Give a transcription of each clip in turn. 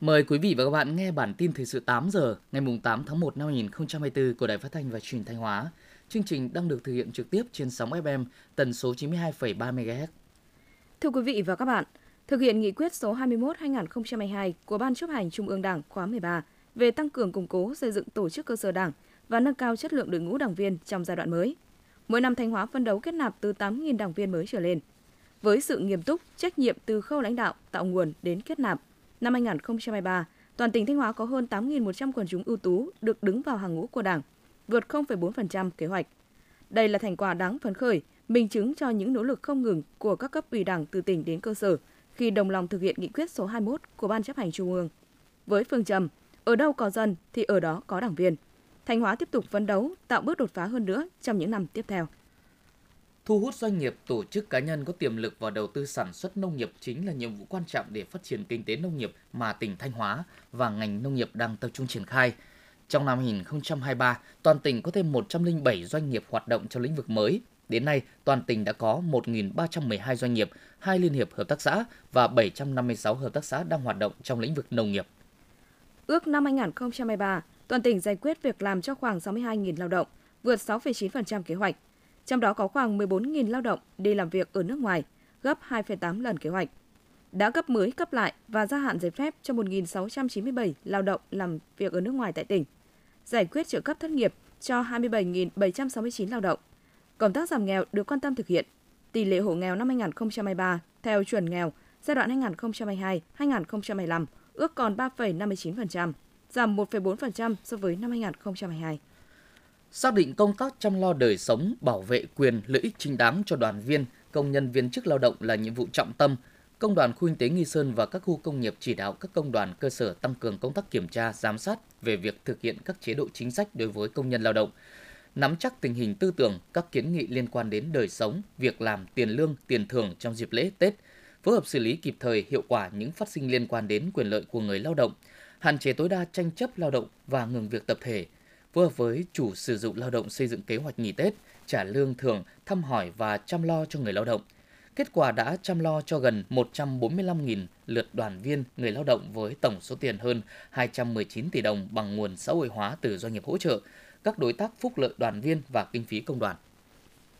Mời quý vị và các bạn nghe bản tin thời sự 8 giờ ngày 8 tháng 1 năm 2024 của Đài Phát thanh và Truyền thanh Hóa. Chương trình đang được thực hiện trực tiếp trên sóng FM tần số 92,3 MHz. Thưa quý vị và các bạn, thực hiện nghị quyết số 21/2022 của Ban chấp hành Trung ương Đảng khóa 13 về tăng cường củng cố xây dựng tổ chức cơ sở Đảng và nâng cao chất lượng đội ngũ đảng viên trong giai đoạn mới. Mỗi năm Thanh Hóa phân đấu kết nạp từ 8.000 đảng viên mới trở lên. Với sự nghiêm túc, trách nhiệm từ khâu lãnh đạo, tạo nguồn đến kết nạp, năm 2023, toàn tỉnh Thanh Hóa có hơn 8.100 quần chúng ưu tú được đứng vào hàng ngũ của Đảng, vượt 0,4% kế hoạch. Đây là thành quả đáng phấn khởi, minh chứng cho những nỗ lực không ngừng của các cấp ủy Đảng từ tỉnh đến cơ sở khi đồng lòng thực hiện nghị quyết số 21 của Ban chấp hành Trung ương. Với phương châm ở đâu có dân thì ở đó có đảng viên. Thanh Hóa tiếp tục phấn đấu, tạo bước đột phá hơn nữa trong những năm tiếp theo. Thu hút doanh nghiệp, tổ chức cá nhân có tiềm lực vào đầu tư sản xuất nông nghiệp chính là nhiệm vụ quan trọng để phát triển kinh tế nông nghiệp mà tỉnh Thanh Hóa và ngành nông nghiệp đang tập trung triển khai. Trong năm 2023, toàn tỉnh có thêm 107 doanh nghiệp hoạt động trong lĩnh vực mới. Đến nay, toàn tỉnh đã có 1.312 doanh nghiệp, hai liên hiệp hợp tác xã và 756 hợp tác xã đang hoạt động trong lĩnh vực nông nghiệp. Ước năm 2023, toàn tỉnh giải quyết việc làm cho khoảng 62.000 lao động, vượt 6,9% kế hoạch. Trong đó có khoảng 14.000 lao động đi làm việc ở nước ngoài, gấp 2,8 lần kế hoạch. Đã cấp mới cấp lại và gia hạn giấy phép cho 1.697 lao động làm việc ở nước ngoài tại tỉnh. Giải quyết trợ cấp thất nghiệp cho 27.769 lao động. Công tác giảm nghèo được quan tâm thực hiện. Tỷ lệ hộ nghèo năm 2023 theo chuẩn nghèo giai đoạn 2022-2025 ước còn 3,59%, giảm 1,4% so với năm 2022. Xác định công tác chăm lo đời sống, bảo vệ quyền lợi ích chính đáng cho đoàn viên, công nhân viên chức lao động là nhiệm vụ trọng tâm. Công đoàn khu kinh tế Nghi Sơn và các khu công nghiệp chỉ đạo các công đoàn cơ sở tăng cường công tác kiểm tra, giám sát về việc thực hiện các chế độ chính sách đối với công nhân lao động, nắm chắc tình hình tư tưởng, các kiến nghị liên quan đến đời sống, việc làm, tiền lương, tiền thưởng trong dịp lễ Tết, phối hợp xử lý kịp thời hiệu quả những phát sinh liên quan đến quyền lợi của người lao động, hạn chế tối đa tranh chấp lao động và ngừng việc tập thể, phối hợp với chủ sử dụng lao động xây dựng kế hoạch nghỉ Tết, trả lương thưởng, thăm hỏi và chăm lo cho người lao động. Kết quả đã chăm lo cho gần 145.000 lượt đoàn viên người lao động với tổng số tiền hơn 219 tỷ đồng bằng nguồn xã hội hóa từ doanh nghiệp hỗ trợ, các đối tác phúc lợi đoàn viên và kinh phí công đoàn.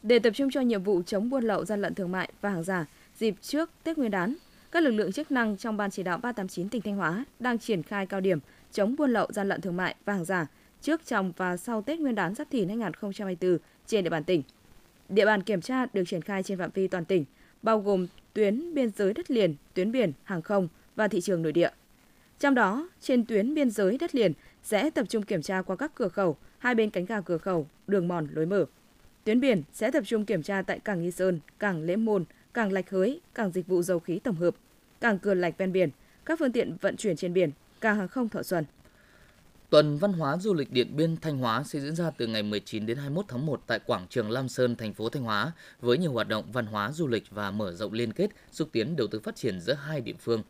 Để tập trung cho nhiệm vụ chống buôn lậu gian lận thương mại và hàng giả dịp trước Tết Nguyên đán, các lực lượng chức năng trong Ban chỉ đạo 389 tỉnh Thanh Hóa đang triển khai cao điểm chống buôn lậu gian lận thương mại và hàng giả trước, trong và sau Tết Nguyên đán Giáp Thìn 2024 trên địa bàn tỉnh. Địa bàn kiểm tra được triển khai trên phạm vi toàn tỉnh, bao gồm tuyến biên giới đất liền, tuyến biển, hàng không và thị trường nội địa. Trong đó, trên tuyến biên giới đất liền sẽ tập trung kiểm tra qua các cửa khẩu, hai bên cánh gà cửa khẩu, đường mòn, lối mở. Tuyến biển sẽ tập trung kiểm tra tại cảng Nghi Sơn, cảng Lễ Môn, cảng Lạch Hới, cảng dịch vụ dầu khí tổng hợp, cảng Cửa Lạch ven biển, các phương tiện vận chuyển trên biển, cảng hàng không Thọ Xuân. Tuần Văn hóa Du lịch Điện Biên Thanh Hóa sẽ diễn ra từ ngày 19 đến 21 tháng 1 tại quảng trường Lam Sơn, thành phố Thanh Hóa với nhiều hoạt động văn hóa du lịch và mở rộng liên kết, xúc tiến đầu tư phát triển giữa hai địa phương.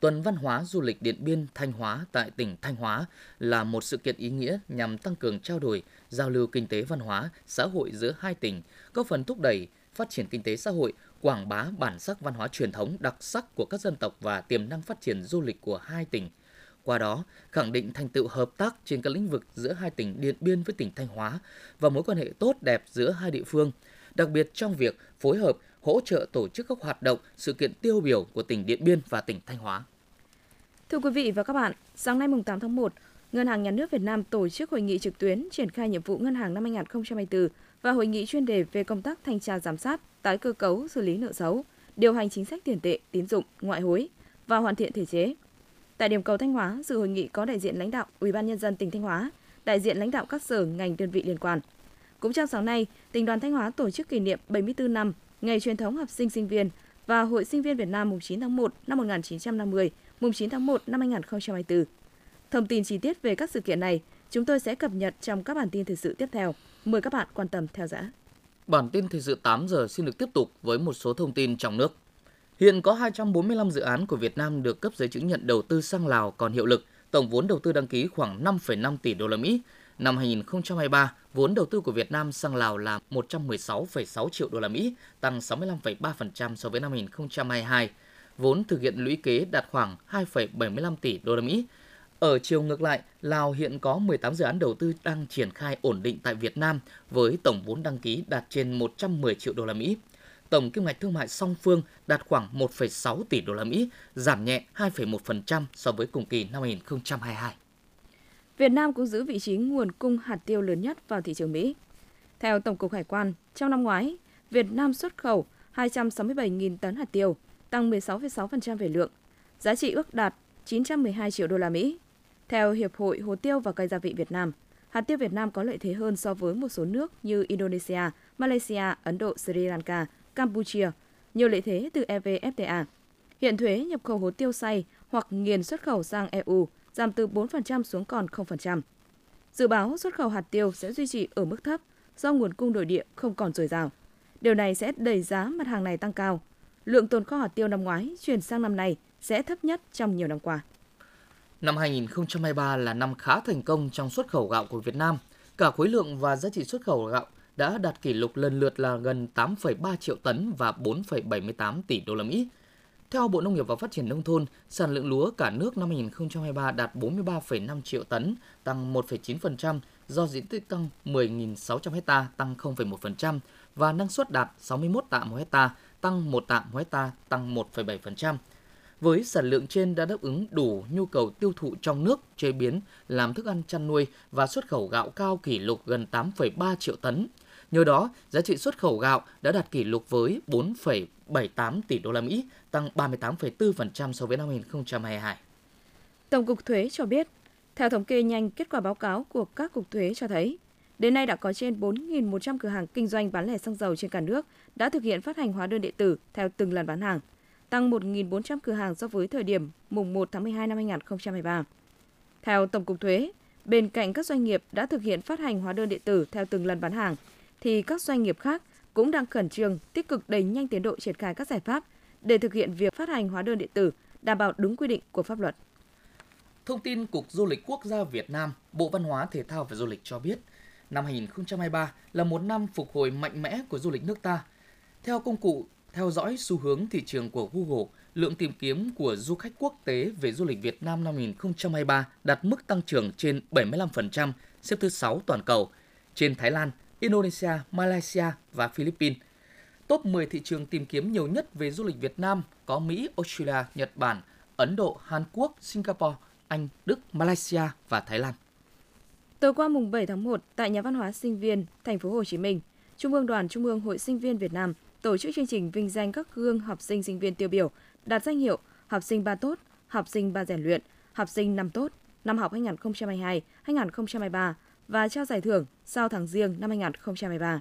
Tuần Văn hóa Du lịch Điện Biên Thanh Hóa tại tỉnh Thanh Hóa là một sự kiện ý nghĩa nhằm tăng cường trao đổi, giao lưu kinh tế văn hóa, xã hội giữa hai tỉnh, góp phần thúc đẩy phát triển kinh tế xã hội, quảng bá bản sắc văn hóa truyền thống đặc sắc của các dân tộc và tiềm năng phát triển du lịch của hai tỉnh – qua đó, khẳng định thành tựu hợp tác trên các lĩnh vực giữa hai tỉnh Điện Biên với tỉnh Thanh Hóa và mối quan hệ tốt đẹp giữa hai địa phương, đặc biệt trong việc phối hợp hỗ trợ tổ chức các hoạt động, sự kiện tiêu biểu của tỉnh Điện Biên và tỉnh Thanh Hóa. Thưa quý vị và các bạn, sáng nay mùng 8 tháng 1, Ngân hàng Nhà nước Việt Nam tổ chức hội nghị trực tuyến triển khai nhiệm vụ ngân hàng năm 2024 và hội nghị chuyên đề về công tác thanh tra giám sát, tái cơ cấu xử lý nợ xấu, điều hành chính sách tiền tệ, tín dụng, ngoại hối và hoàn thiện thể chế. Tại điểm cầu Thanh Hóa, dự hội nghị có đại diện lãnh đạo Ủy ban nhân dân tỉnh Thanh Hóa, đại diện lãnh đạo các sở ngành đơn vị liên quan. Cũng trong sáng nay, tỉnh đoàn Thanh Hóa tổ chức kỷ niệm 74 năm Ngày truyền thống học sinh sinh viên và Hội sinh viên Việt Nam mùng 9 tháng 1 năm 1950, mùng 9 tháng 1 năm 2024. Thông tin chi tiết về các sự kiện này, chúng tôi sẽ cập nhật trong các bản tin thời sự tiếp theo. Mời các bạn quan tâm theo dõi. Bản tin thời sự 8 giờ xin được tiếp tục với một số thông tin trong nước. Hiện có 245 dự án của Việt Nam được cấp giấy chứng nhận đầu tư sang Lào còn hiệu lực, tổng vốn đầu tư đăng ký khoảng 5,5 tỷ đô la Mỹ. Năm 2023, vốn đầu tư của Việt Nam sang Lào là 116,6 triệu đô la Mỹ, tăng 65,3% so với năm 2022. Vốn thực hiện lũy kế đạt khoảng 2,75 tỷ đô la Mỹ. Ở chiều ngược lại, Lào hiện có 18 dự án đầu tư đang triển khai ổn định tại Việt Nam với tổng vốn đăng ký đạt trên 110 triệu đô la Mỹ. Tổng kim ngạch thương mại song phương đạt khoảng 1,6 tỷ đô la Mỹ, giảm nhẹ 2,1% so với cùng kỳ năm 2022. Việt Nam cũng giữ vị trí nguồn cung hạt tiêu lớn nhất vào thị trường Mỹ. Theo Tổng cục Hải quan, trong năm ngoái, Việt Nam xuất khẩu 267.000 tấn hạt tiêu, tăng 16,6% về lượng, giá trị ước đạt 912 triệu đô la Mỹ. Theo Hiệp hội Hồ tiêu và cây gia vị Việt Nam, hạt tiêu Việt Nam có lợi thế hơn so với một số nước như Indonesia, Malaysia, Ấn Độ, Sri Lanka, Campuchia, nhiều lợi thế từ EVFTA. Hiện thuế nhập khẩu hồ tiêu xay hoặc nghiền xuất khẩu sang EU giảm từ 4% xuống còn 0%. Dự báo xuất khẩu hạt tiêu sẽ duy trì ở mức thấp do nguồn cung nội địa không còn dồi dào. Điều này sẽ đẩy giá mặt hàng này tăng cao. Lượng tồn kho hạt tiêu năm ngoái chuyển sang năm nay sẽ thấp nhất trong nhiều năm qua. Năm 2023 là năm khá thành công trong xuất khẩu gạo của Việt Nam. Cả khối lượng và giá trị xuất khẩu gạo đã đạt kỷ lục lần lượt là gần 8,3 triệu tấn và 4,78 tỷ đô la Mỹ. Theo Bộ Nông nghiệp và Phát triển Nông thôn, sản lượng lúa cả nước năm 2023 đạt 43,5 triệu tấn, tăng 1,9% do diện tích tăng 10.600 ha, tăng 0,1% và năng suất đạt 61 tạ một ha, tăng 1 tạ một ha, tăng 1,7%. Với sản lượng trên đã đáp ứng đủ nhu cầu tiêu thụ trong nước, chế biến, làm thức ăn chăn nuôi và xuất khẩu gạo cao kỷ lục gần 8,3 triệu tấn. Nhờ đó, giá trị xuất khẩu gạo đã đạt kỷ lục với 4,78 tỷ đô la Mỹ, tăng 38,4% so với năm 2022. Tổng cục Thuế cho biết, theo thống kê nhanh, kết quả báo cáo của các cục thuế cho thấy, đến nay đã có trên 4.100 cửa hàng kinh doanh bán lẻ xăng dầu trên cả nước đã thực hiện phát hành hóa đơn điện tử theo từng lần bán hàng, tăng 1.400 cửa hàng so với thời điểm mùng 1 tháng 12 năm 2023. Theo Tổng cục Thuế, bên cạnh các doanh nghiệp đã thực hiện phát hành hóa đơn điện tử theo từng lần bán hàng, thì các doanh nghiệp khác cũng đang khẩn trương tích cực đẩy nhanh tiến độ triển khai các giải pháp để thực hiện việc phát hành hóa đơn điện tử đảm bảo đúng quy định của pháp luật. Thông tin Cục Du lịch Quốc gia Việt Nam, Bộ Văn hóa Thể thao và Du lịch cho biết, năm 2023 là một năm phục hồi mạnh mẽ của du lịch nước ta. Theo công cụ theo dõi xu hướng thị trường của Google, lượng tìm kiếm của du khách quốc tế về du lịch Việt Nam năm 2023 đạt mức tăng trưởng trên 75%, xếp thứ 6 toàn cầu. Trên Thái Lan, Indonesia, Malaysia và Philippines. Top 10 thị trường tìm kiếm nhiều nhất về du lịch Việt Nam có Mỹ, Australia, Nhật Bản, Ấn Độ, Hàn Quốc, Singapore, Anh, Đức, Malaysia và Thái Lan. Tối qua mùng 7 tháng 1 tại Nhà văn hóa Sinh viên, thành phố Hồ Chí Minh, Trung ương Đoàn Trung ương Hội Sinh viên Việt Nam tổ chức chương trình vinh danh các gương học sinh sinh viên tiêu biểu đạt danh hiệu học sinh ba tốt, học sinh ba rèn luyện, học sinh năm tốt năm học 2022-2023 và trao giải thưởng sau tháng riêng năm 2023.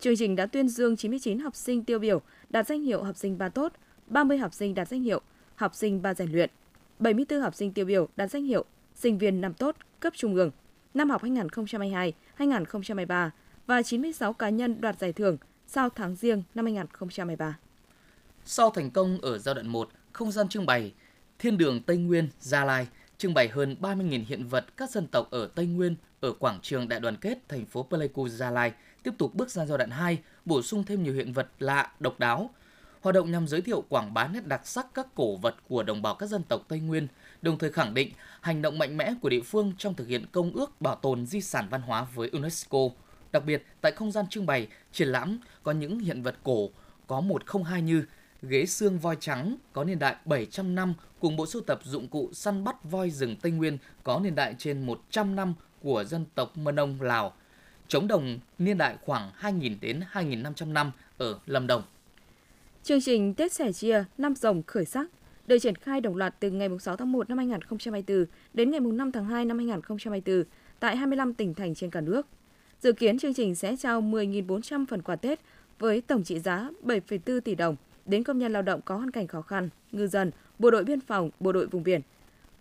Chương trình đã tuyên dương 99 học sinh tiêu biểu đạt danh hiệu học sinh ba tốt, 30 học sinh đạt danh hiệu học sinh ba rèn luyện, 74 học sinh tiêu biểu đạt danh hiệu sinh viên năm tốt cấp trung ương năm học 2022-2023 và 96 cá nhân đoạt giải thưởng sau tháng riêng năm 2023. Sau thành công ở giai đoạn 1, không gian trưng bày Thiên đường Tây Nguyên, Gia Lai trưng bày hơn 30.000 hiện vật các dân tộc ở Tây Nguyên ở quảng trường Đại đoàn kết thành phố Pleiku, Gia Lai tiếp tục bước sang giai đoạn 2, bổ sung thêm nhiều hiện vật lạ, độc đáo. Hoạt động nhằm giới thiệu quảng bá nét đặc sắc các cổ vật của đồng bào các dân tộc Tây Nguyên, đồng thời khẳng định hành động mạnh mẽ của địa phương trong thực hiện công ước bảo tồn di sản văn hóa với UNESCO. Đặc biệt, tại không gian trưng bày, triển lãm có những hiện vật cổ có 102 như ghế xương voi trắng có niên đại 700 năm cùng bộ sưu tập dụng cụ săn bắt voi rừng Tây Nguyên có niên đại trên 100 năm của dân tộc Mân Ông Lào, chống đồng niên đại khoảng 2.000 đến 2.500 năm ở Lâm Đồng. Chương trình Tết sẻ chia năm rồng khởi sắc được triển khai đồng loạt từ ngày 6 tháng 1 năm 2024 đến ngày 5 tháng 2 năm 2024 tại 25 tỉnh thành trên cả nước. Dự kiến chương trình sẽ trao 10.400 phần quà Tết với tổng trị giá 7,4 tỷ đồng đến công nhân lao động có hoàn cảnh khó khăn, ngư dân, bộ đội biên phòng, bộ đội vùng biển.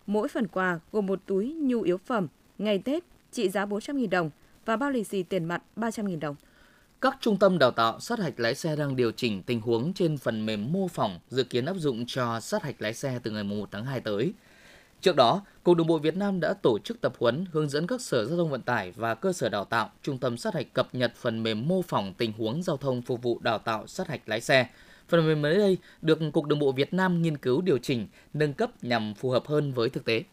Mỗi phần quà gồm một túi nhu yếu phẩm, ngày Tết trị giá 400.000 đồng và bao lì xì tiền mặt 300.000 đồng. Các trung tâm đào tạo sát hạch lái xe đang điều chỉnh tình huống trên phần mềm mô phỏng dự kiến áp dụng cho sát hạch lái xe từ ngày 1 tháng 2 tới. Trước đó, Cục Đường bộ Việt Nam đã tổ chức tập huấn hướng dẫn các sở giao thông vận tải và cơ sở đào tạo, trung tâm sát hạch cập nhật phần mềm mô phỏng tình huống giao thông phục vụ đào tạo sát hạch lái xe. Phần mềm mới đây được Cục Đường bộ Việt Nam nghiên cứu điều chỉnh, nâng cấp nhằm phù hợp hơn với thực tế.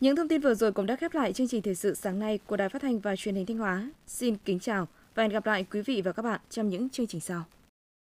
Những thông tin vừa rồi cũng đã khép lại chương trình thời sự sáng nay của Đài Phát thanh và Truyền hình Thanh Hóa. Xin kính chào và hẹn gặp lại quý vị và các bạn trong những chương trình sau.